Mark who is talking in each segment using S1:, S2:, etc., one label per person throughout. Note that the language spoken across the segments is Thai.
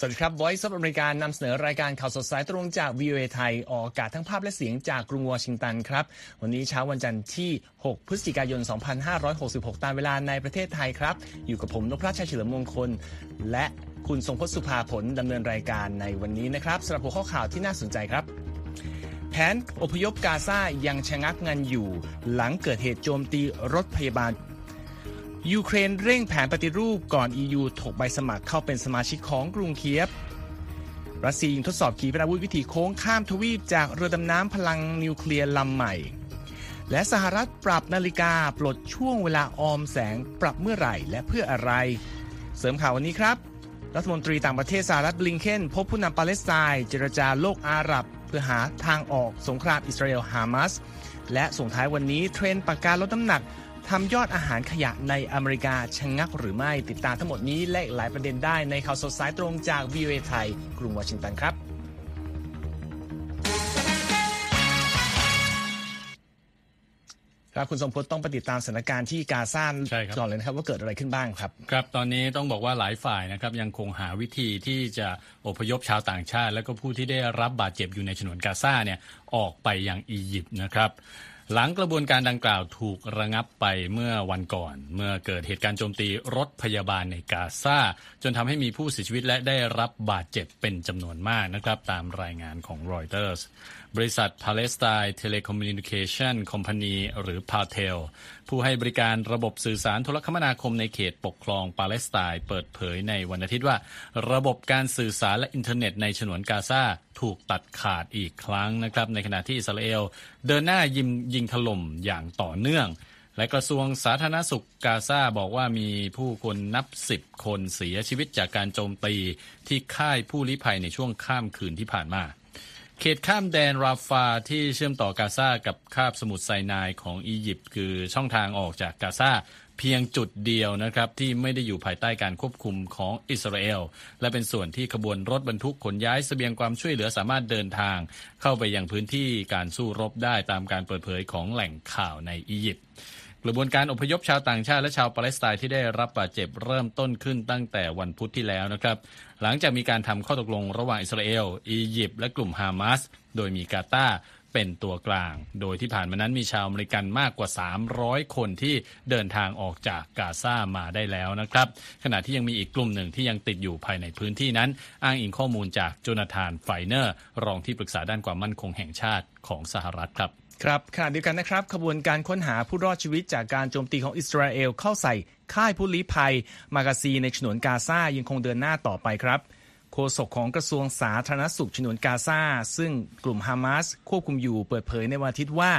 S1: สวัสดีครับ Voice of America นำเสนอรายการข่าวสดสายตรงจาก VOA ไทย ออกอากาศทั้งภาพและเสียงจากกรุงวอชิงตันครับ วันนี้เช้าวันจันทร์ที่ 6 พฤศจิกายน 2566 ตามเวลาในประเทศไทยครับ อยู่กับผมนพรัชชัยเฉลิมมงคล และคุณทรงพจน์สุภาผลดำเนินรายการในวันนี้นะครับสำหรับหัวข้อข่าวที่น่าสนใจครับแผนอพยพกาซายังชะงักงันอยู่ หลังเกิดเหตุโจมตีรถพยาบาล ยูเครนเร่งแผนปฏิรูปก่อน EU ถกใบสมัครเข้าเป็นสมาชิกของกรุงเคียฟรัสเซียยิงทดสอบขีปนาวุธวิถีโค้งข้ามทวีปจากเรือดำน้ำพลังนิวเคลียร์ลำใหม่ และสหรัฐปรับนาฬิกาปลดช่วงเวลาออมแสงปรับเมื่อไหร่และเพื่ออะไร เสริมข่าววันนี้ครับ รัฐมนตรีต่างประเทศสหรัฐบลิงเคนพบผู้นำปาเลสไตน์เจรจาโลกอาหรับ เพื่อหาทางออกสงครามอิสราเอลฮามาสและส่งท้ายวันนี้เทรนด์ปากกาลดน้ำหนัก ทำยอดอาหารขยะในอเมริกาชะงงักหรือไม่ติดตามทั้งหมดนี้และหลายประเด็นได้ในข่าวสดสายตรงจาก VOA ไทย กรุงวอชิงตันครับครับคุณสมพศต้องปฏิตามสถานการณ์ที่กาซานก่อนเลยนะครับว่าเกิดอะไรขึ้นบ้างครับ
S2: ครับตอนนี้ต้องบอกว่าหลายฝ่ายนะครับยังคงหาวิธีที่จะอพยพชาวต่างชาติ และก็ผู้ที่ได้รับบาดเจ็บอยู่ในฉนวนกาซาเนี่ยออกไปยังอียิปต์นะครับ หลังกระบวนการดังกล่าวถูกระงับไปเมื่อวันก่อน เมื่อเกิดเหตุการณ์โจมตีรถพยาบาลในกาซาจนทำให้มีผู้เสียชีวิตและได้รับบาดเจ็บเป็นจำนวนมากนะครับ ตามรายงานของรอยเตอร์สบริษัท Palestine Telecommunication Company หรือ PALTEL ผู้ให้บริการระบบสื่อสารโทรคมนาคมในเขตปกครองปาเลสไตน์เปิดเผยในวันอาทิตย์ว่า ระบบการสื่อสารและอินเทอร์เน็ตในฉนวนกาซา ถูกตัดขาดอีกครั้งนะครับ ในขณะที่อิสราเอลเดินหน้ายิงยิงถล่มอย่างต่อเนื่อง และกระทรวงสาธารณสุขกาซาบอกว่ามีผู้คนนับสิบคนเสียชีวิตจากการโจมตีที่ค่ายผู้ลี้ภัยในช่วงข้ามคืนที่ผ่านมาเขตข้ามแดนราฟาที่เชื่อมต่อกาซากับคาบสมุทรไซนายของอียิปต์คือช่องทางออกจากกาซา เพียงจุดเดียวนะครับที่ไม่ได้อยู่ภายใต้การควบคุมของอิสราเอลและเป็นส่วนที่ขบวนรถบรรทุกขนย้ายเสบียงความช่วยเหลือสามารถเดินทาง เข้าไปยังพื้นที่การสู้รบได้ตามการเปิดเผยของแหล่งข่าวในอียิปต์กระบวนการอพยพชาวต่างชาติและชาวปาเลสไตน์ที่ได้รับบาดเจ็บเริ่มต้นขึ้นตั้งแต่วันพุธที่แล้วนะครับ หลังจากมีการทำข้อตกลงระหว่างอิสราเอลอียิปต์และกลุ่มฮามาส โดยมีกาตาร์ เป็นตัวกลาง โดยที่ผ่านมานั้นมีชาวอเมริกันมากกว่า 300 คนที่เดินทางออกจากกาซามาได้แล้วนะครับ ขณะที่ยังมีอีกกลุ่มหนึ่งที่ยังติดอยู่ภายในพื้นที่นั้น อ้างอิงข้อมูลจากโจนาธานไฟเนอร์ รองที่ปรึกษาด้านความมั่นคงแห่งชาติของสหรัฐครับ
S1: ครับขณะเดียวกันนะครับขบวนการค้นหาผู้รอดชีวิตจากการโจมตีของอิสราเอลเข้าใส่ค่ายผู้ลี้ภัย มากาซีในฉนวนกาซายังคงเดินหน้าต่อไปครับ โฆษกของกระทรวงสาธารณสุขฉนวนกาซาซึ่งกลุ่มฮามาสควบคุมอยู่เปิดเผยในวันอาทิตย์ว่า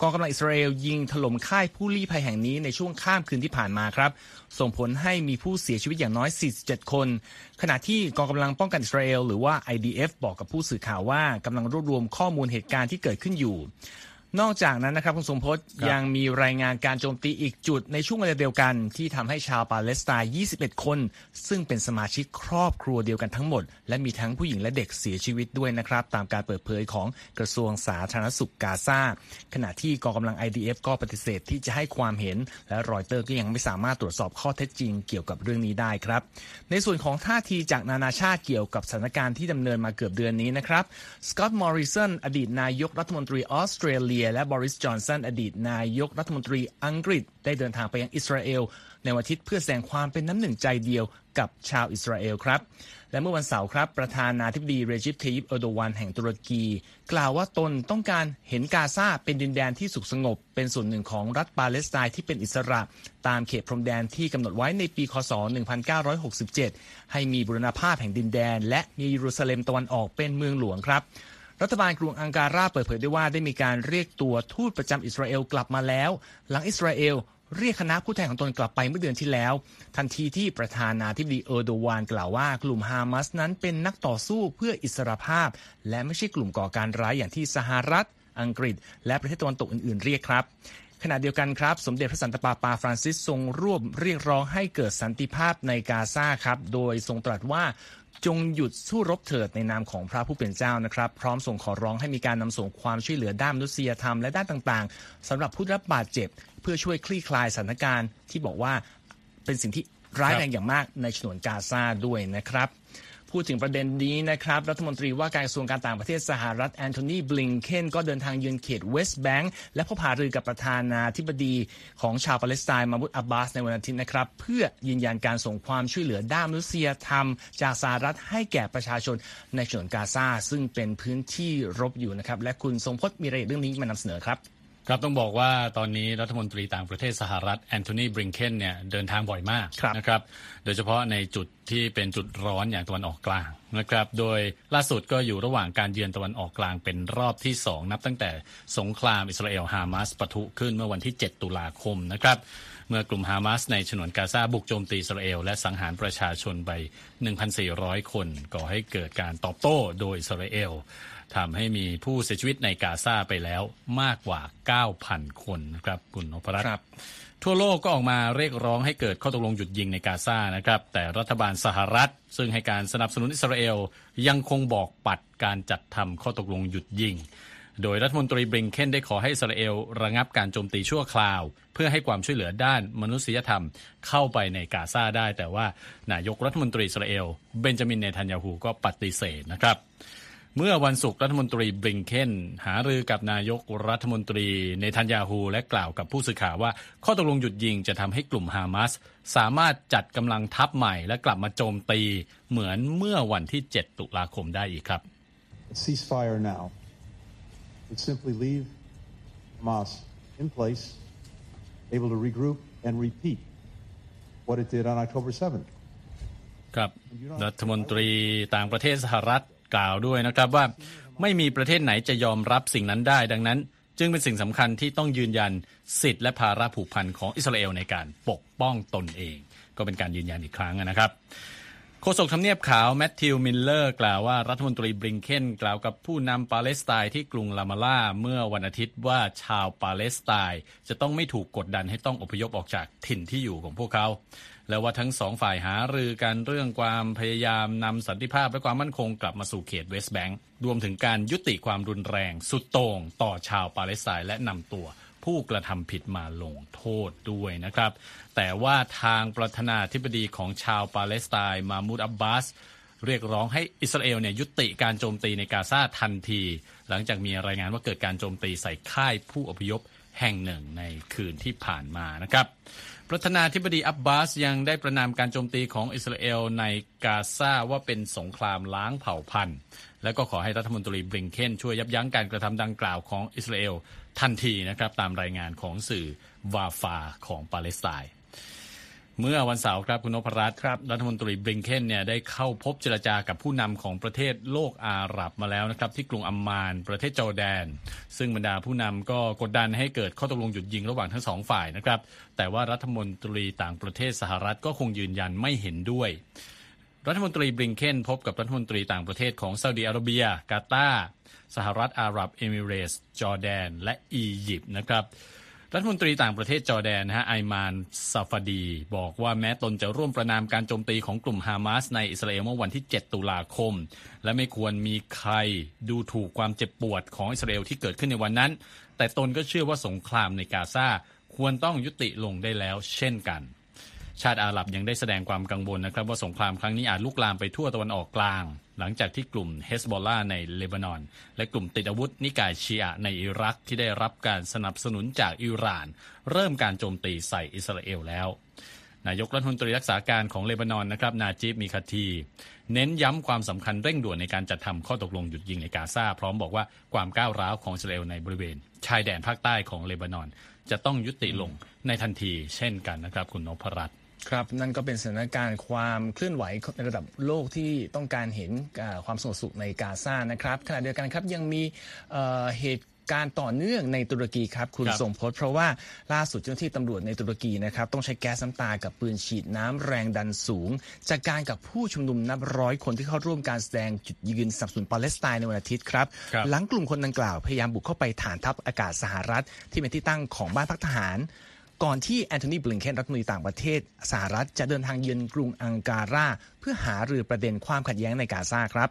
S1: กองกำลังอิสราเอลยิงถล่มค่ายผู้ลี้ภัยแห่งนี้ในช่วงข้ามคืนที่ผ่านมาครับ ส่งผลให้มีผู้เสียชีวิตอย่างน้อย 47 คน ขณะที่กองกำลังป้องกันอิสราเอลหรือว่า IDF บอกกับผู้สื่อข่าวว่ากำลังรวบรวมข้อมูลเหตุการณ์ที่เกิดขึ้นอยู่ นอกจากนั้นนะครับคุณสมพศยังมีรายงานการโจมตีอีกจุดในช่วงเวลาเดียวกัน ที่ทำให้ชาวปาเลสไตน์ 21 คน ซึ่งเป็นสมาชิกครอบครัวเดียวกันทั้งหมด และมีทั้งผู้หญิงและเด็กเสียชีวิตด้วยนะครับ ตามการเปิดเผยของกระทรวงสาธารณสุขกาซาขณะที่กองกำลัง IDF ก็ปฏิเสธที่จะให้ความเห็น และรอยเตอร์ก็ยังไม่สามารถตรวจสอบข้อเท็จจริงเกี่ยวกับเรื่องนี้ได้ครับ ในส่วนของท่าทีจากนานาชาติเกี่ยวกับสถานการณ์ที่ดำเนินมาเกือบเดือนนี้นะครับสกอตต์มอร์ริสันอดีตนายกรัฐมนตรีออสเตรเลียและบอริสจอห์นสันอดีตนายกรัฐมนตรีอังกฤษ ได้เดินทางไปยังอิสราเอล ในวันอาทิตย์เพื่อแสดงความเป็นน้ำหนึ่งใจเดียวกับชาวอิสราเอลครับ และเมื่อวันเสาร์ครับ ประธานาธิบดีเรเจปเทยิปเออร์โดวานแห่งตุรกี กล่าวว่าตนต้องการเห็นกาซาเป็นดินแดนที่สุขสงบ เป็นส่วนหนึ่งของรัฐปาเลสไตน์ที่เป็นอิสระ ตามเขตพรมแดนที่กำหนดไว้ในปีคศ 1967 ให้มีบุรณภาพแห่งดินแดน และมีเยรูซาเล็มตะวันออกเป็นเมืองหลวงครับ รัฐบาลกรุงอังการาเปิดเผยได้ว่าได้มีการเรียกตัวทูตประจำอิสราเอลกลับมาแล้ว หลังอิสราเอลเรียกคณะผู้แทนของตนกลับไปเมื่อเดือนที่แล้ว ทันทีที่ประธานาธิบดีเออร์โดวานกล่าวว่ากลุ่มฮามาสนั้นเป็นนักต่อสู้เพื่ออิสรภาพ และไม่ใช่กลุ่มก่อการร้ายอย่างที่สหรัฐ อังกฤษ และประเทศตะวันตกอื่นๆ เรียกครับขณะเดียวกันครับ สมเด็จพระสันตะปาปาฟรานซิสทรงร่วมเรียกร้องให้เกิดสันติภาพในกาซาครับ โดยทรงตรัสว่า จงหยุดสู้รบเถิดในนามของพระผู้เป็นเจ้านะครับ พร้อมทรงขอร้องให้มีการนำส่งความช่วยเหลือด้านมนุษยธรรมและด้านต่างๆสำหรับผู้รับบาดเจ็บ เพื่อช่วยคลี่คลายสถานการณ์ที่บอกว่าเป็นสิ่งที่ร้ายแรงอย่างมากในฉนวนกาซาด้วยนะครับ พูดถึงประเด็นนี้นะครับ รัฐมนตรีว่าการกระทรวงการต่างประเทศสหรัฐแอนโทนีบลิงเคนก็เดินทางเยือนเขตเวสต์แบงก์และพบหารือกับประธานาธิบดีของชาวปาเลสไตน์มามุดอับบาสในวันอาทิตย์นะครับ เพื่อยืนยันการส่งความช่วยเหลือด้านมนุษยธรรม จากสหรัฐให้แก่ประชาชนในฉนวนกาซาซึ่งเป็นพื้นที่รบอยู่นะครับและคุณทรงพจน์มีรายละเอียดเรื่องนี้มานำเสนอครับ
S2: ครับต้องบอกว่าตอนนี้รัฐมนตรีต่างประเทศสหรัฐแอนโทนีบริงเคนเนี่ยเดินทางบ่อยมากนะครับ โดยเฉพาะในจุดที่เป็นจุดร้อนอย่างตะวันออกกลางนะครับ โดยล่าสุดก็อยู่ระหว่างการเยือนตะวันออกกลางเป็นรอบที่ 2 นับตั้งแต่สงครามอิสราเอลฮามาสปะทุขึ้นเมื่อวันที่ 7 ตุลาคมนะครับ เมื่อกลุ่มฮามาสในฉนวนกาซาบุกโจมตีอิสราเอลและสังหารประชาชนไป 1,400 คนก่อให้เกิดการตอบโต้โดยอิสราเอล ทำให้มีผู้เสียชีวิตในกาซาไปแล้วมากกว่า 9,000 คนนะครับคุณนพรัตน์ทั่วโลกก็ออกมาเรียกร้องให้เกิดข้อตกลงหยุดยิงในกาซานะครับ แต่รัฐบาลสหรัฐ ซึ่งให้การสนับสนุนอิสราเอลยังคงบอกปัดการจัดทำข้อตกลงหยุดยิง โดยรัฐมนตรีบริงเคนได้ขอให้อิสราเอลระงับการโจมตีชั่วคราว เพื่อให้ความช่วยเหลือด้านมนุษยธรรมเข้าไปในกาซาได้ แต่ว่านายกรัฐมนตรีอิสราเอลเบนจามินเนทันยาฮูก็ปฏิเสธนะครับ เมื่อวันศุกร์รัฐมนตรีบริงเคนหารือกับนายกรัฐมนตรีในทันยาฮูและกล่าวกับผู้สื่อข่าวว่า ข้อตกลงหยุดยิงจะทำให้กลุ่มฮามาสสามารถจัดกำลังทัพใหม่และกลับมาโจมตีเหมือนเมื่อวันที่ 7 ตุลาคมได้อีกครับ
S3: ceasefire now would simply leave Hamas in place able to regroup and repeat what it did on October 7th
S2: ครับรัฐมนตรีต่างประเทศสหรัฐ กล่าวด้วยนะครับว่าไม่มีประเทศไหนจะยอมรับสิ่งนั้นได้ ดังนั้น จึงเป็นสิ่งสำคัญที่ต้องยืนยันสิทธิและภาระผูกพันของอิสราเอลในการปกป้องตนเอง ก็เป็นการยืนยันอีกครั้งนะครับ โฆษกทำเนียบขาวแมทธิวมิลเลอร์กล่าวว่ารัฐมนตรีบลิงเคนกล่าวกับผู้นำปาเลสไตน์ที่กรุงรามัลลาห์เมื่อวันอาทิตย์ว่าชาวปาเลสไตน์จะต้องไม่ถูกกดดันให้ต้องอพยพออกจากถิ่นที่อยู่ของพวกเขา และว่าทั้งสองฝ่ายหารือกันเรื่องความพยายามนำสันติภาพและความมั่นคงกลับมาสู่เขตเวสต์แบงก์รวมถึงการยุติความรุนแรงสุดโต่งต่อชาวปาเลสไตน์และนำตัว ผู้กระทำผิดมาลงโทษด้วยนะครับ แต่ว่าทางประธานาธิบดีของชาวปาเลสไตน์มามูดอับบาสเรียกร้องให้อิสราเอลเนี่ยยุติการโจมตีในกาซาทันที หลังจากมีรายงานว่าเกิดการโจมตีใส่ค่ายผู้อพยพแห่งหนึ่งในคืนที่ผ่านมานะครับ ประธานาธิบดีอับบาสยังได้ประนามการโจมตีของอิสราเอลในกาซาว่าเป็นสงครามล้างเผ่าพันธุ์ และก็ขอให้รัฐมนตรีบริงเคนช่วยยับยั้งการกระทำดังกล่าวของอิสราเอลทันทีนะครับตามรายงานของสื่อวาฟาของปาเลสไตน์เมื่อวันเสาร์ครับคุณนพรัตน์ครับรัฐมนตรีบริงเคนเนี่ยได้เข้าพบเจรจากับผู้นำของประเทศโลกอาหรับมาแล้วนะครับที่กรุงอัมมานประเทศจอร์แดน ซึ่งบรรดาผู้นำก็กดดันให้เกิดข้อตกลงหยุดยิงระหว่างทั้งสองฝ่ายนะครับแต่ว่ารัฐมนตรีต่างประเทศสหรัฐก็คงยืนยันไม่เห็นด้วย รัฐมนตรีบริงเคนพบกับรัฐมนตรีต่างประเทศของซาอุดิอาระเบีย กาตาร์สหรัฐอาหรับเอมิเรตส์ จอร์แดน และอียิปต์นะครับรัฐมนตรีต่างประเทศจอร์แดนนะฮะไอมานซาฟาดี บอกว่าแม้ตนจะร่วมประณามการโจมตีของกลุ่มฮามาสในอิสราเอลเมื่อวันที่ 7 ตุลาคม และไม่ควรมีใครดูถูกความเจ็บปวดของอิสราเอลที่เกิดขึ้นในวันนั้น แต่ตนก็เชื่อว่าสงครามในกาซาควรต้องยุติลงได้แล้วเช่นกัน ชาติอาหรับยังได้แสดงความกังวลนะครับ ว่าสงครามครั้งนี้อาจลุกลามไปทั่วตะวันออกกลาง หลังจากที่กลุ่มเฮสบอลลาในเลบานอน และกลุ่มติดอาวุธนิกายชีอะในอิรักที่ได้รับการสนับสนุนจากอิหร่าน เริ่มการโจมตีใส่อิสราเอลแล้วนายกรัฐมนตรีรักษาการของเลบานอนนะครับนาจิบมีคาที เน้นย้ำความสำคัญเร่งด่วนในการจัดทำข้อตกลงหยุดยิงในกาซาพร้อมบอกว่าความก้าวร้าวของอิสราเอลในบริเวณ ชายแดนภาคใต้ของเลบานอน จะต้องยุติลงในทันที เช่นกันนะครับคุณนพรัตน์
S1: ครับนั่นก็เป็นสถานการณ์ความเคลื่อนไหวในระดับโลกที่ต้องการเห็นความสงบสุขในกาซานะครับขณะเดียวกันครับยังมีเหตุการต่อเนื่องในตุรกีครับคุณส่งพจน์เพราะว่าล่าสุดเจ้าหน้าที่ตำรวจในตุรกีนะครับต้องใช้แก๊สน้ำตากับปืนฉีดน้ำแรงดันสูง จากการกับผู้ชุมนุมนับร้อยคนที่เข้าร่วมการแสดงจุดยืนสนับสนุนปาเลสไตน์ในวันอาทิตย์ครับหลังกลุ่มคนดังกล่าวพยายามบุกเข้าไปฐานทัพอากาศสหรัฐ ที่เป็นที่ตั้งของบ้านพักทหาร ก่อนที่แอนโทนีบลิงเคนรัฐมนตรีต่างประเทศสหรัฐจะเดินทางเยือนกรุงอังการา เพื่อหารือประเด็นความขัดแย้งในกาซาครับ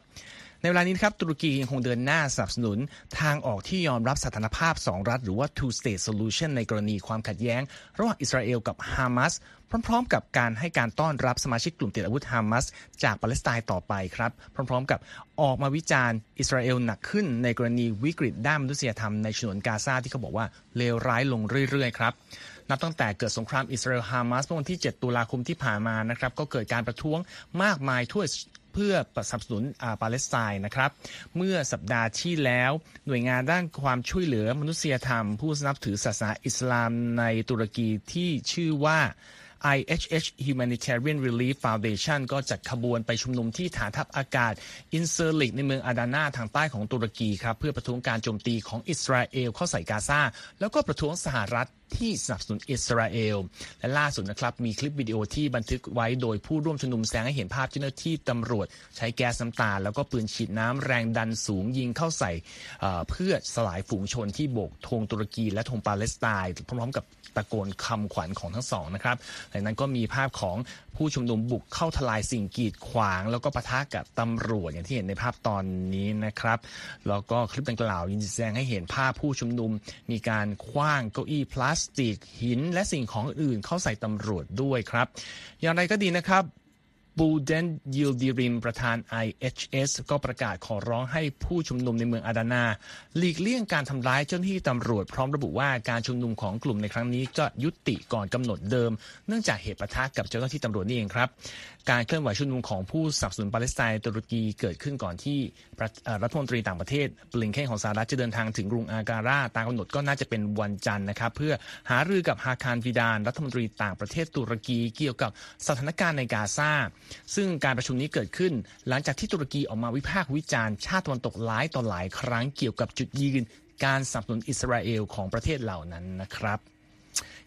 S1: ในเวลานี้ครับตุรกียังคงเดินหน้าสนับสนุน ทางออกที่ยอมรับสถานภาพ 2 รัฐ หรือว่า two state solution ในกรณีความขัดแย้ง ระหว่างอิสราเอลกับฮามาสพร้อมๆ กับการให้การต้อนรับสมาชิกกลุ่มติดอาวุธฮามาสจากปาเลสไตน์ต่อไปครับ พร้อมๆ กับออกมาวิจารณ์อิสราเอลหนักขึ้น ในกรณีวิกฤตด้านมนุษยธรรมในฉนวนกาซาที่เขาบอกว่าเลวร้ายลงเรื่อยๆ ครับ นับตั้งแต่เกิดสงครามอิสราเอลฮามาสเมื่อวันที่ 7 ตุลาคมที่ผ่านมานะครับก็เกิดการประท้วงมากมายทั่วเพื่อสนับสนุนปาเลสไตน์นะครับ เมื่อสัปดาห์ที่แล้ว หน่วยงานด้านความช่วยเหลือมนุษยธรรม ผู้นับถือศาสนาอิสลามในตุรกีที่ชื่อว่า IHH Humanitarian Relief Foundation ก็จัดขบวนไปชุมนุมที่ฐานทัพอากาศอินเซอร์ลิกในเมืองอาดานาทางใต้ของตุรกีครับเพื่อประท้วงการโจมตีของอิสราเอลเข้าใส่กาซาแล้วก็ประท้วงสหรัฐที่สนับสนุนอิสราเอล และล่าสุดนะครับมีคลิปวิดีโอที่บันทึกไว้โดยผู้ร่วมชุมนุมแสดงให้เห็นภาพเจ้าหน้าที่ตำรวจ ใช้แก๊สน้ำตา แล้วก็ปืนฉีดน้ำแรงดันสูงยิงเข้าใส่เพื่อสลายฝูงชนที่โบกธงตุรกีและธงปาเลสไตน์พร้อมๆกับตะโกนคำขวัญของทั้งสองนะครับหลังนั้นก็มีภาพของผู้ชุมนุมบุกเข้าทลายสิ่งกีดขวาง แล้วก็ปะทะกับตำรวจอย่างที่เห็นในภาพตอนนี้นะครับ แล้วก็คลิปดังกล่าวยินแสดงให้เห็นภาพผู้ชุมนุม มีการคว้างเก้าอี้พลาสติกหิน และสิ่งของอื่นเข้าใส่ตำรวจด้วยครับ อย่างไรก็ดีนะครับ บูเดนยิลดีริมประธาน IHS ก็ประกาศขอร้องให้ผู้ชุมนุมในเมืองอาดานาหลีกเลี่ยงการทำร้ายเจ้าหน้าที่ตำรวจพร้อมระบุว่าการชุมนุมของกลุ่มในครั้งนี้จะยุติก่อนกำหนดเดิม เนื่องจากเหตุปะทะกับเจ้าหน้าที่ตำรวจนี่เองครับ การเคลื่อนไหวชุมนุมของผู้สับสนุนปาเลสไตน์ตุรกีเกิดขึ้นก่อนที่รัฐมนตรีต่างประเทศบลิงเคนของสหรัฐจะเดินทางถึงกรุงอาการาตามกำหนดก็น่าจะเป็นวันจันทร์นะครับเพื่อหารือกับฮาคารฟิดานรัฐมนตรีต่างประเทศตุรกีเกี่ยวกับสถานการณ์ในกาซาซึ่งการประชุมนี้เกิดขึ้น หลังจากที่ตุรกีออกมาวิพากษ์วิจารณ์ชาติตะวันตกหลายต่อหลายครั้งเกี่ยวกับจุดยืน การสนับสนุนอิสราเอลของประเทศเหล่านั้นนะครับ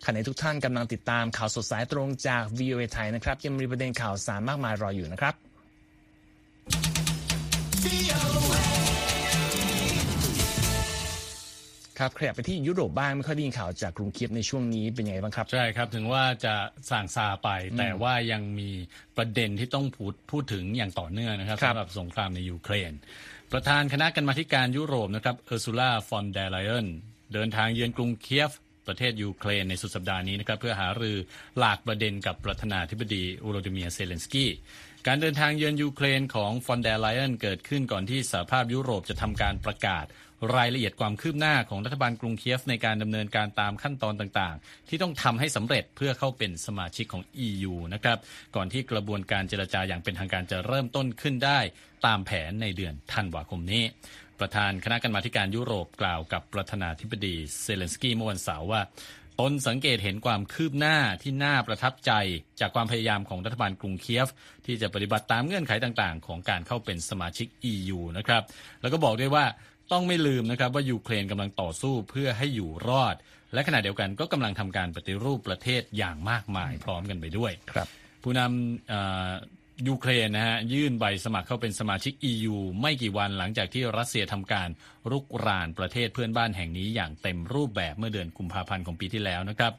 S1: ขณะทุกท่านกำลังติดตามข่าวสดสายตรงจาก VOA ไทยนะครับ ยังมีประเด็นข่าวสารมากมายรออยู่นะครับ ครับขยับไปที่ยุโรปบ้างไม่ค่อยได้ยินข่าวจากกรุงเคียฟในช่วงนี้เป็นยังไงบ้างครับ
S2: ใช่ครับ ถึงว่าจะสร่างซาไป แต่ว่ายังมีประเด็นที่ต้องพูดพูดถึงอย่างต่อเนื่องนะครับสำหรับสงครามในยูเครน ประธานคณะกรรมาธิการยุโรปนะครับเออร์ซูล่าฟอนเดลไลเอนเดินทางเยือนกรุงเคียฟประเทศยูเครนในสุดสัปดาห์นี้นะครับเพื่อหารือหลากประเด็นกับประธานาธิบดีโวโลดิเมียร์เซเลนสกี้การเดินทางเยือนยูเครนของฟอนเดลไลเอนเกิดขึ้นก่อนที่สหภาพยุโรปจะทำการประกาศ รายละเอียดความคืบหน้าของรัฐบาลกรุงเคียฟในการดำเนินการตามขั้นตอนต่างๆ ที่ต้องทำให้สำเร็จเพื่อเข้าเป็นสมาชิกของ EU นะครับก่อนที่กระบวนการเจรจาอย่างเป็นทางการจะเริ่มต้นขึ้นได้ ตามแผนในเดือนธันวาคมนี้ ประธานคณะกรรมาธิการยุโรปกล่าวกับประธานาธิบดีเซเลนสกี้เมื่อวันเสาร์ว่าตนสังเกตเห็นความคืบหน้าที่น่าประทับใจ จากความพยายามของรัฐบาลกรุงเคียฟ ที่จะปฏิบัติตามเงื่อนไขต่างๆ ของการเข้าเป็นสมาชิก EU นะครับ แล้วก็บอกด้วยว่า ต้องไม่ลืมนะครับว่ายูเครนกำลังต่อสู้เพื่อให้อยู่รอด และขณะเดียวกันก็กำลังทำการปฏิรูปประเทศอย่างมากมายพร้อมกันไปด้วย
S1: ครับ
S2: ผู้นำยูเครนนะฮะยื่นใบสมัครเข้าเป็นสมาชิก EU ไม่กี่วันหลังจากที่รัสเซียทำการรุกรานประเทศเพื่อนบ้านแห่งนี้อย่างเต็มรูปแบบเมื่อเดือนกุมภาพันธ์ของปีที่แล้วนะครับ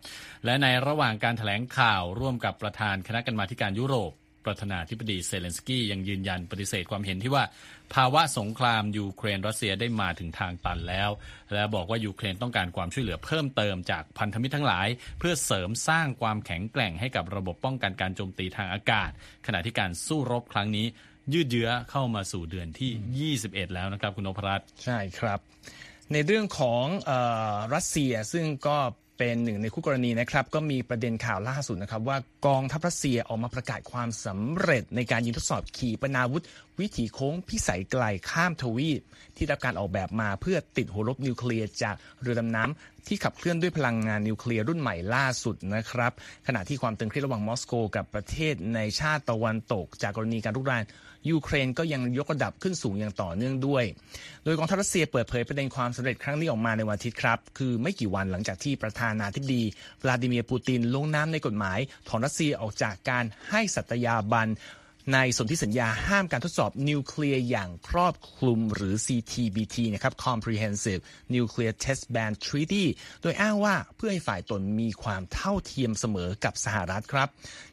S2: และในระหว่างการแถลงข่าวร่วมกับประธานคณะกรรมาธิการยุโรป ประธานาธิบดีเซเลนสกี้ยังยืนยันปฏิเสธความเห็นที่ว่า ภาวะสงครามยูเครนรัสเซียได้มาถึงทางตันแล้ว และบอกว่ายูเครนต้องการความช่วยเหลือเพิ่มเติมจากพันธมิตรทั้งหลาย เพื่อเสริมสร้างความแข็งแกร่งให้กับระบบป้องกันการโจมตีทางอากาศ ขณะที่การสู้รบครั้งนี้ยืดเยื้อเข้ามาสู่เดือนที่ 21 แล้วนะครับคุณนพรัตน์
S1: ใช่ครับ ในเรื่องของออรัสเซียซึ่งก็ เป็นหนึ่งในคู่กรณีนะครับ ก็มีประเด็นข่าวล่าสุดนะครับ ว่ากองทัพรัสเซียออกมาประกาศความสำเร็จในการยิงทดสอบขีปนาวุธ วิถีโค้งพิสัยไกลข้ามทวีป ที่รับการออกแบบมาเพื่อติดหัวรบนิวเคลียร์จากเรือดำน้ำที่ขับเคลื่อนด้วยพลังงานนิวเคลียร์รุ่นใหม่ล่าสุดนะครับ ขณะที่ความตึงเครียดระหว่างมอสโก กับประเทศในชาติตะวันตก จากกรณีการรุกราน ยูเครนก็ยังยกระดับขึ้นสูงอย่างต่อเนื่องด้วย โดยกองทัพรัสเซียเปิดเผยประเด็นความสำเร็จครั้งนี้ออกมาในวันอาทิตย์ครับ คือไม่กี่วันหลังจากที่ประธานาธิบดีวลาดิเมียร์ปูตินลงนามในกฎหมายถอนรัสเซียออกจากการให้สัตยาบัน ในสนธิสัญญาห้ามการทดสอบนิวเคลียร์อย่างครอบคลุมหรือ CTBT นะครับ Comprehensive Nuclear Test Ban Treaty โดยอ้างว่าเพื่อให้ฝ่ายตนมีความเท่าเทียมเสมอกับสหรัฐครับ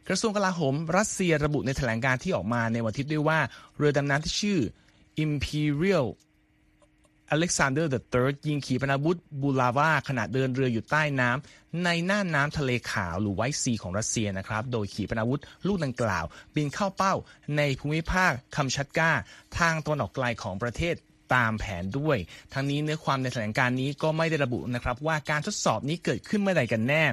S1: กระทรวงกลาโหม รัสเซียระบุในแถลงการณ์ที่ออกมาในวันอาทิตย์ด้วยว่า เรือดำน้ำที่ชื่อ Imperial อเล็กซานเดอร์เดอะเติร์ดยิงขีปนาวุธบูลาวาขณะเดินเรืออยู่ใต้น้ำในน่านน้ำทะเลขาวหรือ White Sea ของรัสเซียนะครับ โดยขีปนาวุธลูกดังกล่าว บินเข้าเป้าในภูมิภาคคัมชัตกาทางตะวันออกไกลของประเทศ ตามแผนด้วย ทั้งนี้เนื้อความในแถลงการนี้ก็ไม่ได้ระบุนะครับว่าการทดสอบนี้เกิดขึ้นเมื่อใดกันแน่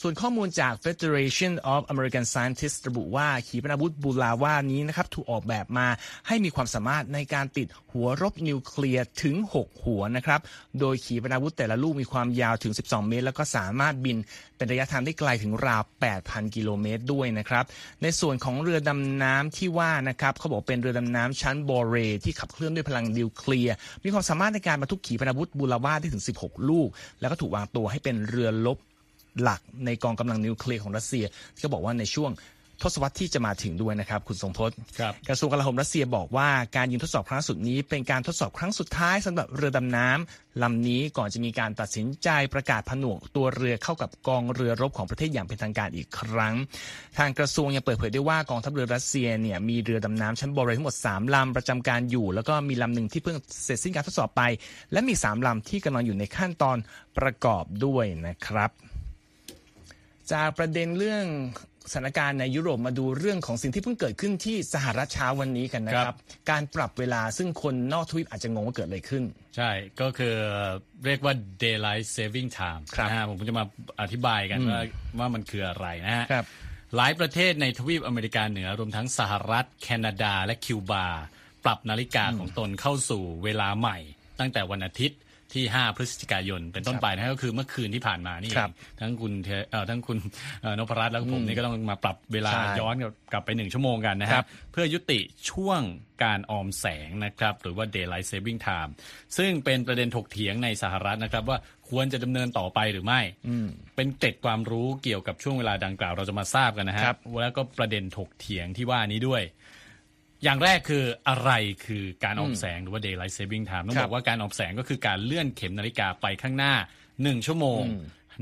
S1: ส่วนข้อมูลจาก Federation of American Scientists ระบุว่าขีปนาวุธบูลาวานี้นะครับถูกออกแบบมาให้มีความสามารถในการติดหัวรบนิวเคลียร์ถึง 6 หัวนะครับ โดยขีปนาวุธแต่ละลูกมีความยาวถึง 12 เมตร แล้วก็สามารถบินเป็นระยะทางได้ไกลถึงราว 8,000 กิโลเมตรด้วยนะครับ ในส่วนของเรือดำน้ำที่ว่านะครับเขาบอกเป็นเรือดำน้ำชั้นบอเรที่ขับเคลื่อนด้วยพลังนิวเคลียร์มีความสามารถในการบรรทุกขีปนาวุธบูลาวาได้ถึง 16 ลูก แล้วก็ถูกวางตัวให้เป็นเรือลบหลักในกองกำลังนิวเคลียร์ของรัสเซีย ที่เขาบอกว่าในช่วง ทศวรรษที่จะมาถึงด้วยนะครับ คุณทรงพจน์
S2: ครับ
S1: กระทรวงกลาโหมรัสเซียบอกว่าการยิงทดสอบครั้งสุดนี้ เป็นการทดสอบครั้งสุดท้ายสำหรับเรือดำน้ำลำนี้ก่อนจะมีการตัดสินใจประกาศผนวกตัวเรือเข้ากับกองเรือรบของประเทศอย่างเป็นทางการอีกครั้ง ทางกระทรวงยังเปิดเผยด้วยว่ากองทัพเรือรัสเซียเนี่ยมีเรือดำน้ำชั้นบอเรทั้งหมด3ลำประจำการอยู่ แล้วก็มีลำหนึ่งที่เพิ่งเสร็จสิ้นการทดสอบไป และมี3ลำที่กำลังอยู่ในขั้นตอนประกอบด้วยนะครับจากประเด็นเรื่อง สถานการณ์ในยุโรปมาดูเรื่องของสิ่งที่เพิ่งเกิดขึ้นที่สหรัฐเช้าวันนี้กันนะค
S2: ครั
S1: รับ
S2: บ
S1: การปรับเวลาซึ่งคนนอกทวีปอาจจะงงว่าเกิดอะไรขึ้น
S2: ใช่ก็คือเรียกว่า daylight saving time
S1: ครับ
S2: นะฮะผมจะมาอธิบายกันว่าว่ามันคืออะไรนะฮะ
S1: ครับ
S2: หลายประเทศในทวีปอเมริกาเหนือรวมทั้งสหรัฐ แคนาดาและคิวบา ปรับนาฬิกาของตนเข้าสู่เวลาใหม่ ตั้งแต่วันอาทิตย์ ที่ 5 พฤศจิกายนเป็นต้นไปนะฮะก็คือเมื่อคืนที่ผ่านมานี่เอ
S1: ครับ
S2: งทั้งคุณเทเอ่อทั้งคุณเอ่อนพรัตน์แล้วก็ผมนี่ก็ต้องมาปรับเวลา
S1: ใช่
S2: ย้อนกลับไปหนึ่งชั่วโมงกันนะ
S1: ครั
S2: ฮะ
S1: บ
S2: เพื่อยุติช่วงการออมแสงนะครับ หรือว่า daylight saving time ซึ่งเป็นประเด็นถกเถียงในสหรัฐนะครับว่าควรจะดำเนินต่อไปหรือไม่ เป็นเกร็ดความรู้เกี่ยวกับช่วงเวลาดังกล่าวเราจะมาทราบกันนะฮะ
S1: ครับ
S2: แล้วก็ประเด็นถกเถียงที่ว่านี้ด้วย อย่างแรกคืออะไรคือการออมแสงหรือว่า daylight saving time ต้อง
S1: ครับ
S2: บอกว่าการออมแสงก็คือการเลื่อนเข็มนาฬิกาไปข้างหน้า 1 ชั่วโมง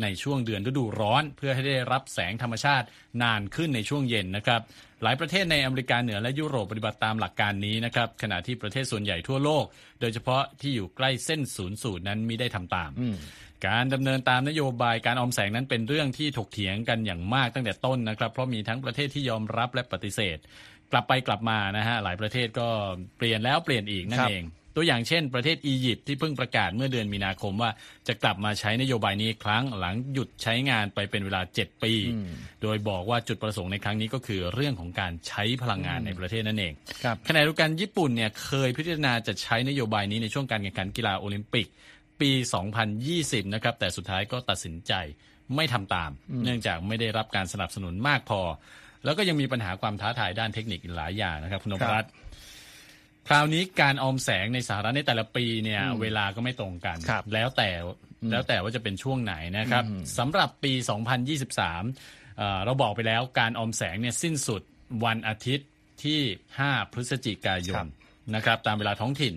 S2: ในช่วงเดือนฤดูร้อน เพื่อให้ได้รับแสงธรรมชาตินานขึ้นในช่วงเย็นนะครับ หลายประเทศในอเมริกาเหนือและยุโรปปฏิบัติตามหลักการนี้นะครับ ขณะที่ประเทศส่วนใหญ่ทั่วโลก โดยเฉพาะที่อยู่ใกล้เส้นศูนย์สูตรนั้นมิได้ทำตามการดำเนินตามนโยบายการออมแสงนั้นเป็นเรื่องที่ถกเถียงกันอย่างมากตั้งแต่ต้นนะครับ เพราะมีทั้งประเทศที่ยอมรับและปฏิเสธ กลับไปกลับมานะฮะหลายประเทศก็เปลี่ยนแล้วเปลี่ยนอีกนั่
S1: คนรับ
S2: เอง ตัวอย่างเช่นประเทศอียิปต์ที่เพิ่งประกาศเมื่อเดือนมีนาคมว่าจะกลับมาใช้นโยบายนี้อีกครั้งหลังหยุดใช้งานไปเป็นเวลา 7 ปี โดยบอกว่าจุดประสงค์ในครั้งนี้ก็คือเรื่องของการใช้พลังงานในประเทศนั่นเอง
S1: ครับ
S2: ขณะเดียวกันญี่ปุ่นเนี่ยเคยพิจารณาจะใช้นโยบายนี้ในช่วงการแข่งขันกีฬาโอลิมปิก ปี 2020 นะครับแต่สุดท้ายก็ตัดสินใจไม่ทำตาม เนื่องจากไม่ได้รับการสนับสนุนมากพอ แล้วก็ยังมีปัญหาความท้าทายด้านเทคนิคอีกหลายอย่างนะครับคุณนพรัตน์คราวนี้การออมแสงในสหรัฐในแต่ละปีเนี่ยเวลาก็ไม่ตรงกัน
S1: ครับ
S2: แล้วแต่แล้วแต่ว่าจะเป็นช่วงไหนนะครับสำหรับปี 2023เอ่อเราบอกไปแล้วการออมแสงเนี่ยสิ้นสุดวันอาทิตย์ที่ 5 พฤศจิกายนนะครับตามเวลาท้องถิ่น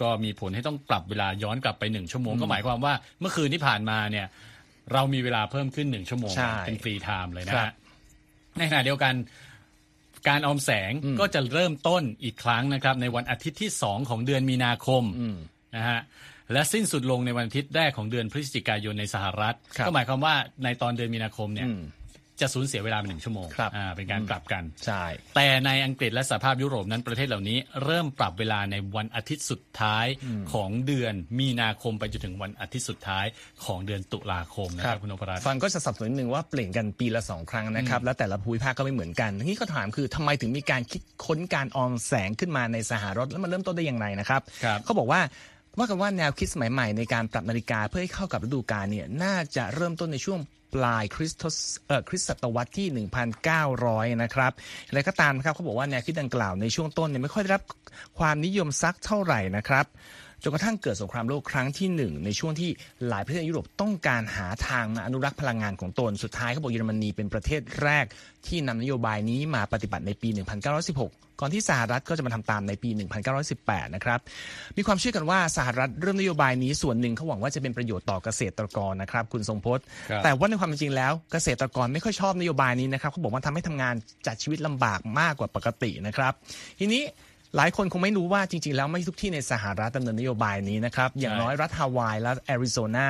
S2: ก็มีผลให้ต้องปรับเวลาย้อนกลับไปหนึ่งชั่วโมงก็หมายความว่าเมื่อคืนที่ผ่านมาเนี่ยเรามีเวลาเพิ่มขึ้นหนึ่งชั่วโมง
S1: ใช่
S2: เป็น free time เลยนะ
S1: ครับ
S2: ฮะ ในขณะเดียวกันการออมแสงก็จะเริ่มต้นอีกครั้งนะครับ ในวันอาทิตย์ที่ 2 ของเดือนมีนาคมนะฮะและสิ้นสุดลงในวันอาทิตย์แรกของเดือนพฤศจิกายนในสหรัฐ
S1: ครับ
S2: ก็หมายความว่าในตอนเดือนมีนาคมเนี่ย
S1: อืม
S2: จะสูญเสียเวลาไปหนึ่งชั่วโมง
S1: ครับ
S2: อ่าเป็นการกลับกัน
S1: ใช่
S2: แต่ในอังกฤษและสหภาพยุโรปนั้นประเทศเหล่านี้ เริ่มปรับเวลาในวันอาทิตย์สุดท้ายของเดือนมีนาคมไปจนถึงวันอาทิตย์สุดท้ายของเดือนตุลาคมนะครับคุณนพรัตน์
S1: ฟังก็จะสับสนนิดนึงว่าเปลี่ยนกันปีละสองครั้งนะครับ แล้วแต่ละภูมิภาคก็ไม่เหมือนกันทีนี้ก็ถามคือทำไมถึงมีการคิดค้นการออมแสงขึ้นมาในสหรัฐแล้วมันเริ่มต้นได้อย่างไรนะครับ
S2: ครับ
S1: เขาบอกว่า ว่ากันว่าแนวคิดสมัยใหม่ในการปรับนาฬิกาเพื่อให้เข้ากับฤดูกาลเนี่ยน่าจะเริ่มต้นในช่วงปลายคริสต์เอ่อคริสตศตวรรษที่ 1,900 นะครับอะไรก็ตามนะครับเขาบอกว่าแนวคิดดังกล่าวในช่วงต้นเนี่ยไม่ค่อยได้รับความนิยมสักเท่าไหร่นะครับ จนกระทั่งเกิดสงครามโลกครั้งที่หนึ่งในช่วงที่หลายประเทศยุโรปต้องการหาทางมาอนุรักษ์พลังงานของตนสุดท้ายเขาบอกเยอรมนีเป็นประเทศแรกที่นำนโยบายนี้มาปฏิบัติในปี 1916 ก่อนที่สหรัฐก็จะมาทำตามในปี 1918 นะครับ มีความเชื่อกันว่าสหรัฐเริ่มนโยบายนี้ส่วนหนึ่งเขาหวังว่าจะเป็นประโยชน์ต่อเกษตรกรนะครับคุณทรงพจน์ แต่ว่าในความเป็นจริงแล้วเกษตรกรไม่ค่อยชอบนโยบายนี้นะครับเขาบอกว่าทำให้ทำงานจัดชีวิตลำบากมากกว่าปกตินะครับ ทีนี้ หลายคนคงไม่รู้ว่าจริง ๆ แล้วไม่ทุกที่ในสหรัฐดำเนินนโยบายนี้นะครับ อย่างน้อยรัฐฮาวายและแอริโซนา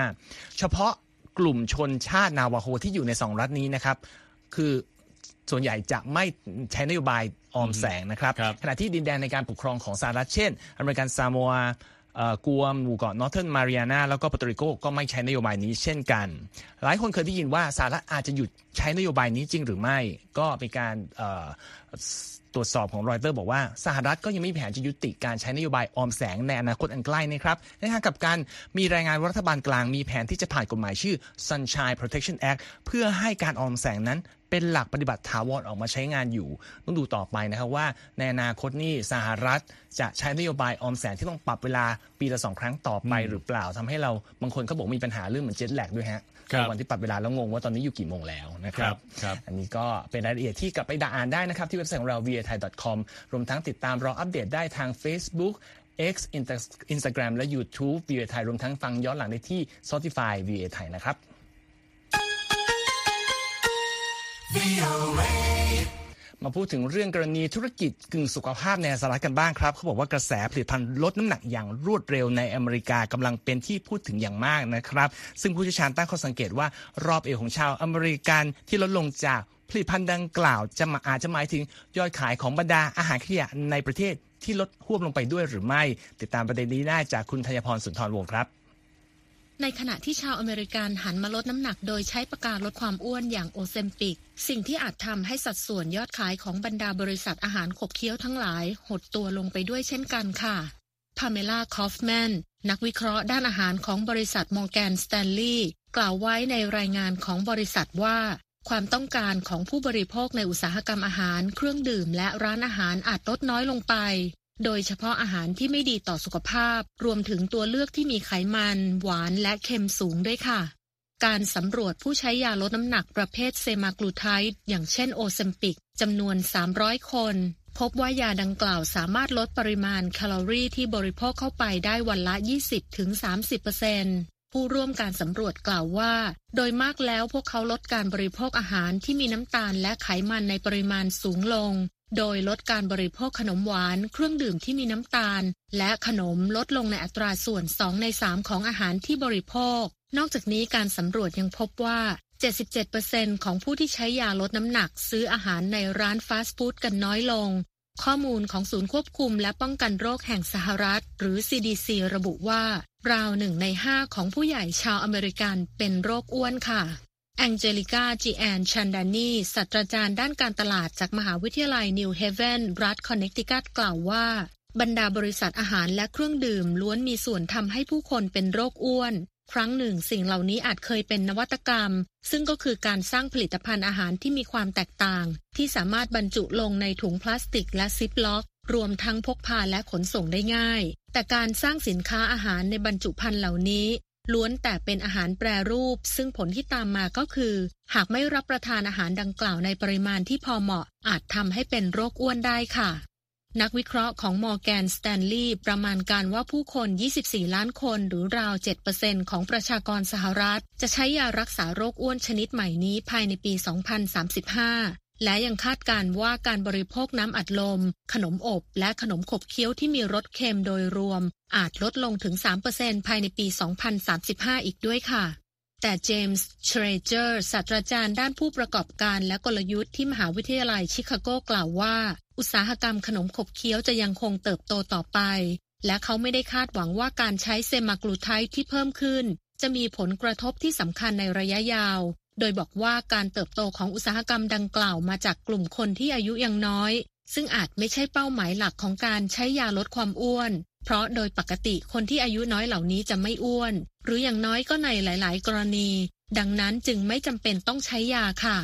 S1: เฉพาะกลุ่มชนชาตินาวาโฮที่อยู่ในสองรัฐนี้นะครับ คือส่วนใหญ่จะไม่ใช้นโยบายออมแสงนะครับ ขณะที่ดินแดนในการปกครองของสหรัฐเช่น อเมริกันซามัวกัวหมู่เกาะนอร์เทิร์นมาริอานาแล้วก็ปอร์โตริโกก็ไม่ใช้นโยบายนี้เช่นกัน หลายคนเคยได้ยินว่าสหรัฐอาจจะหยุดใช้นโยบายนี้จริงหรือไม่ ก็เป็นการ ตรวจสอบของรอยเตอร์บอกว่าสหรัฐก็ยังไม่มีแผนจะยุติการใช้นโยบายออมแสงในอนาคตอันใกล้นะครับในทางกับการมีรายงานว่ารัฐบาลกลางมีแผนที่จะผ่านกฎหมายชื่อ Sunshine Protection Act เพื่อให้การออมแสงนั้นเป็นหลักปฏิบัติถาวรออกมาใช้งานอยู่ ต้องดูต่อไปนะครับว่า ในอนาคตนี่สหรัฐจะใช้นโยบายออมแสงที่ต้องปรับเวลาปีละสองครั้งต่อไปหรือเปล่าทำให้เราบางคนก็บอกมีปัญหาเรื่องเหมือนเจ็ตแลกด้วยฮะ วันที่ปรับเวลาแล้วงงว่าตอนนี้อยู่กี่โมงแล้วนะครับรบอันนี้ก็เป็นรายละเอียดที่กลับไปด่าอ่านได้นะครับ ที่เว็บไซต์ของเรา v a t h a i c o m รวมทั้งติดตามรออัปเดตได้ทาง Facebook X Instagram และ YouTube v a ไทยรวมทั้งฟังย้อนหลังได้ที่ Spotify v a ไทยนะครับ มาพูดถึงเรื่องกรณีธุรกิจกึ่งสุขภาพในสหรัฐกันบ้างครับเขาบอกว่ากระแสผลิตภัณฑ์ลดน้ำหนักอย่างรวดเร็วในอเมริกากำลังเป็นที่พูดถึงอย่างมากนะครับ ซึ่งผู้เชี่ยวชาญตั้งข้อสังเกตว่ารอบเอวของชาวอเมริกันที่ลดลงจากผลิตภัณฑ์ดังกล่าวจะมาอาจจะหมายถึงยอดขายของบรรดาอาหารขยะในประเทศที่ลดหวบลงไปด้วยหรือไม่ ติดตามประเด็นนี้ได้จากคุณธัญพรสุนทรวงศ์ครับ
S4: ในขณะที่ชาวอเมริกันหันมาลดน้ำหนักโดยใช้ประกาศลดความอ้วนอย่างโอเซมปิก สิ่งที่อาจทำให้สัดส่วนยอดขายของบรรดาบริษัทอาหารขบเคี้ยวทั้งหลาย หดตัวลงไปด้วยเช่นกันค่ะพาเมล่าคอฟแมนนักวิเคราะห์ด้านอาหารของบริษัทมอร์แกนสแตนลีย์กล่าวไว้ในรายงานของบริษัทว่า ความต้องการของผู้บริโภคในอุตสาหกรรมอาหาร เครื่องดื่มและร้านอาหารอาจลดน้อยลงไป โดยเฉพาะอาหารที่ไม่ดีต่อสุขภาพ รวมถึงตัวเลือกที่มีไขมัน หวานและเค็มสูงด้วยค่ะ การสำรวจผู้ใช้ยาลดน้ำหนักประเภทเซมากลูไทด์อย่างเช่นโอเซมปิกจำนวน 300 คน พบว่ายาดังกล่าวสามารถลดปริมาณแคลอรี่ที่บริโภคเข้าไปได้วันละ 20-30%ผู้ร่วมการสำรวจกล่าวว่า โดยมากแล้วพวกเขาลดการบริโภคอาหารที่มีน้ำตาลและไขมันในปริมาณสูงลง โดยลดการบริโภคขนมหวาน เครื่องดื่มที่มีน้ำตาล และขนมลดลงในอัตราส่วน 2 ใน 3 ของอาหารที่บริโภค นอกจากนี้การสำรวจยังพบว่า 77%ของผู้ที่ใช้ยาลดน้ำหนักซื้ออาหารในร้านฟาสต์ฟู้ดกันน้อยลง ข้อมูลของศูนย์ควบคุมและป้องกันโรคแห่งสหรัฐ หรือ CDC ระบุว่าราวหนึ่งในห้าของผู้ใหญ่ชาวอเมริกันเป็นโรคอ้วนค่ะ แองเจลิกาจีแอนชันดานีศาสตราจารย์ด้านการตลาดจากมหาวิทยาลัยนิวเฮเวนรัฐคอนเนคติคัตกล่าวว่า บรรดาบริษัทอาหารและเครื่องดื่มล้วนมีส่วนทำให้ผู้คนเป็นโรคอ้วน ครั้งหนึ่งสิ่งเหล่านี้อาจเคยเป็นนวัตกรรม ซึ่งก็คือการสร้างผลิตภัณฑ์อาหารที่มีความแตกต่าง ที่สามารถบรรจุลงในถุงพลาสติกและซิปล็อก รวมทั้งพกพาและขนส่งได้ง่าย แต่การสร้างสินค้าอาหารในบรรจุภัณฑ์เหล่านี้ ล้วนแต่เป็นอาหารแปรรูป ซึ่งผลที่ตามมาก็คือ หากไม่รับประทานอาหารดังกล่าวในปริมาณที่พอเหมาะ อาจทำให้เป็นโรคอ้วนได้ค่ะ นักวิเคราะห์ของมอร์แกนสแตนลีย์ประมาณการว่าผู้คน 24 ล้านคนหรือราว 7%ของประชากรสหรัฐ จะใช้ยารักษาโรคอ้วนชนิดใหม่นี้ภายในปี 2035 และยังคาดการว่าการบริโภคน้ำอัดลม ขนมอบ และขนมขบเคี้ยวที่มีรสเค็มโดยรวม อาจลดลงถึง 3%ภายในปี 2035 อีกด้วยค่ะ แต่เจมส์เชรเจอร์ศาสตราจารย์ด้านผู้ประกอบการและกลยุทธ์ที่มหาวิทยาลัยชิคาโกกล่าวว่า อุตสาหกรรมขนมขบเคี้ยวจะยังคงเติบโตต่อไป และเขาไม่ได้คาดหวังว่าการใช้เซมากลูไทด์ที่เพิ่มขึ้น จะมีผลกระทบที่สำคัญในระยะยาว โดยบอกว่าการเติบโตของอุตสาหกรรมดังกล่าวมาจากกลุ่มคนที่อายุยังน้อย ซึ่งอาจไม่ใช่เป้าหมายหลักของการใช้ยาลดความอ้วน เพราะโดยปกติคนที่อายุน้อยเหล่านี้จะไม่อ้วน หรืออย่างน้อยก็ในหลาย ๆ กรณี ดังนั้นจึงไม่จำเป็นต้องใช้ยาค่ะ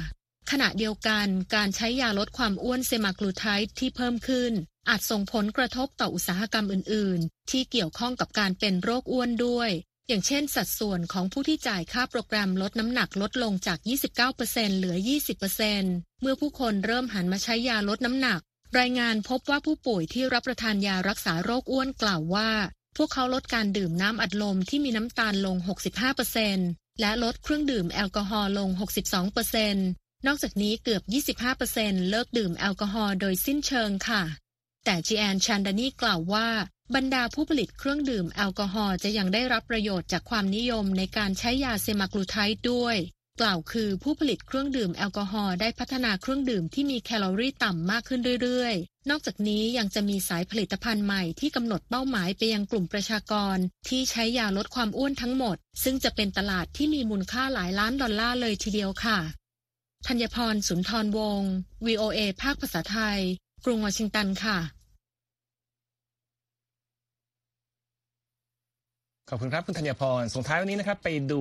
S4: ขณะเดียวกันการใช้ยาลดความอ้วนเซมากลูไทด์ที่เพิ่มขึ้น อาจส่งผลกระทบต่ออุตสาหกรรมอื่น ๆ ที่เกี่ยวข้องกับการเป็นโรคอ้วนด้วย อย่างเช่นสัดส่วนของผู้ที่จ่ายค่าโปรแกรมลดน้ำหนักลดลงจาก 29%เหลือ 20%เมื่อผู้คนเริ่มหันมาใช้ยาลดน้ำหนัก รายงานพบว่าผู้ป่วยที่รับประทานยารักษาโรคอ้วนกล่าวว่า พวกเขาลดการดื่มน้ำอัดลมที่มีน้ำตาลลง 65%และลดเครื่องดื่มแอลกอฮอล์ลง 62%นอกจากนี้เกือบ 25%เลิกดื่มแอลกอฮอล์โดยสิ้นเชิงค่ะ แต่จีแอนชันดานีกล่าวว่า บรรดาผู้ผลิตเครื่องดื่มแอลกอฮอล์จะยังได้รับประโยชน์จากความนิยมในการใช้ยาเซมากลูไทด์ด้วย กล่าวคือผู้ผลิตเครื่องดื่มแอลกอฮอล์ได้พัฒนาเครื่องดื่มที่มีแคลอรี่ต่ำมากขึ้นเรื่อยๆ นอกจากนี้ยังจะมีสายผลิตภัณฑ์ใหม่ที่กำหนดเป้าหมายไปยังกลุ่มประชากร ที่ใช้ยาลดความอ้วนทั้งหมด ซึ่งจะเป็นตลาดที่มีมูลค่าหลายล้านดอลลาร์เลยทีเดียวค่ะธัญพรสุนทรวงศ์ VOA ภาคภาษาไทย กรุงวอชิงตันค่ะ
S1: ขอบคุณครับคุณธัญพรส่งท้ายวันนี้นะครับไปดู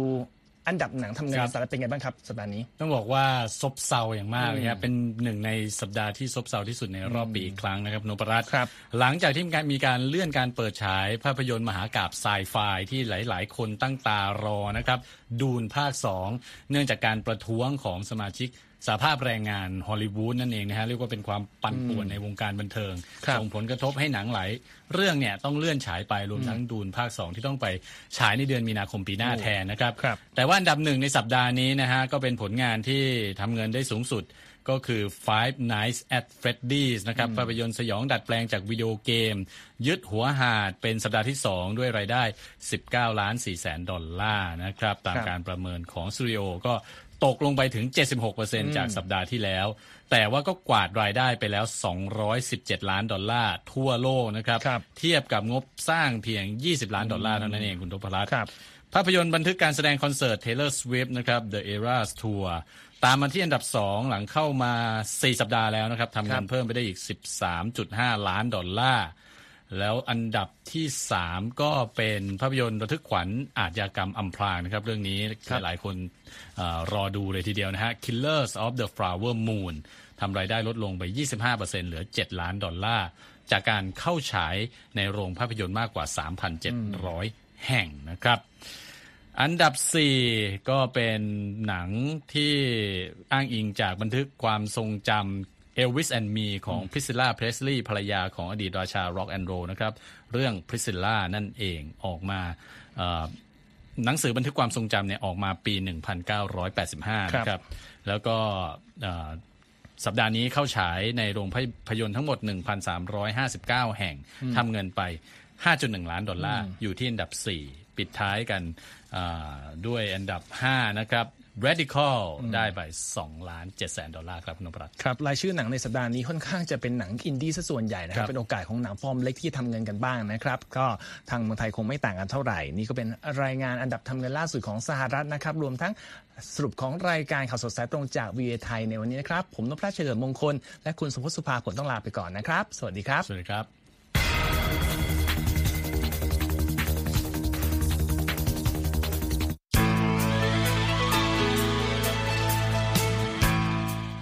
S1: อันดับหนังทำเงินสหรัฐเป็นไงบ้างครับสัปดาห์นี้
S2: ต้องบอกว่าซบเซาอย่างมากเลยครับเป็นหนึ่งในสัปดาห์ที่ซบเซาที่สุดในรอบปีอีกครั้งนะครับนพรัตน์
S1: ครับ
S2: หลังจากที่มีการเลื่อนการเปิดฉายภาพยนตร์มหากาบไซไฟที่หลาย ๆ คนตั้งตารอนะครับ ดูนภาค 2 เนื่องจากการประท้วงของสมาชิก สาภาพแรงงานฮอลลีวูดนั่นเองนะฮะเรียกว่าเป็นความปั่นป่วนในวงการบันเทิง
S1: ครับ
S2: ส่งผลกระทบให้หนังหลายเรื่องเนี่ยต้องเลื่อนฉายไปรวมทั้งดูนภาค 2 ที่ต้องไปฉายในเดือนมีนาคมปีหน้าแทนนะครับ
S1: ครับ
S2: แต่ว่าอันดับหนึ่งในสัปดาห์นี้นะฮะก็เป็นผลงานที่ทำเงินได้สูงสุดก็คือ Five Nights at Freddy's นะครับภาพยนตร์สยองดัดแปลงจากวิดีโอเกม ยึดหัวหาดเป็นสัปดาห์ที่ 2 ด้วยรายได้ 19 ล้าน4แสนดอลลาร์นะครับ ตาม
S1: ครับ
S2: การประเมินของสตูดิโอก็ ตกลงไปถึง 76%จากสัปดาห์ที่แล้ว แต่ว่าก็กวาดรายได้ไปแล้ว 217 ล้านดอลลาร์ทั่วโลกนะครับ
S1: ครับ
S2: เทียบกับงบสร้างเพียง 20 ล้านดอลลาร์เท่านั้นเองคุณทพรัตน์
S1: ครับ
S2: ภาพยนตร์บันทึกการแสดงคอนเสิร์ต Taylor Swift นะครับ The Eras Tour ตามมาที่อันดับ 2 หลังเข้ามา 4 สัปดาห์แล้วนะครับทำเงินเพิ่มไปได้อีก 13.5 ล้านดอลลาร์ แล้วอันดับที่ 3 ก็เป็นภาพยนตร์ระทึกขวัญอาชญากรรมอำพรางนะครับ เรื่องนี้หลายๆคนเออรอดูเลยทีเดียวนะฮะ Killers of the Flower Moon ทำรายได้ลดลงไป 25%เหลือ 7 ล้านดอลลาร์ จากการเข้าฉายในโรงภาพยนตร์มากกว่า 3,700 แห่งนะครับ อันดับ 4 ก็เป็นหนังที่อ้างอิงจากบันทึกความทรงจำ Elvis and Me ของ Priscilla Presley ภรรยาของอดีตราชา Rock and Roll นะครับ เรื่อง Priscilla นั่นเองออกมาเอ่อหนังสือบันทึกความทรงจำเนี่ยออกมาปี 1985 นะครับ แล้วก็เอ่อสัปดาห์นี้เข้าฉายในโรงภาพยนตร์ทั้งหมด 1,359 แห่งทำเงินไป 5.1 ล้านดอลลาร์ อยู่ที่อันดับ 4 ปิดท้ายกันอ่าด้วยอันดับ 5 นะครับ Radical ได้ไป2ล้าน7แสนดอลลาร์ครับคุณนพรัตน์
S1: ครับ รายชื่อหนังในสัปดาห์นี้ค่อนข้างจะเป็นหนังอินดี้ซะส่วนใหญ่นะค
S2: ครั
S1: รับบเป็นโอกาสของหนังฟอร์มเล็กที่ทำเงินกันบ้างนะครับ ก็ทางเมืองไทยคงไม่ต่างกันเท่าไหร่ นี่ก็เป็นรายงานอันดับทำเงินล่าสุดของสหรัฐนะครับ รวมทั้งสรุปของรายการข่าวสดสายตรงจากวีโอเอไทยในวันนี้นะครับ ผมนพรัชเฉลิมมงคล และคุณสมพศสุภาผลต้องลาไปก่อนนะครับ สวัสดีครับ
S2: สวัสดีครับ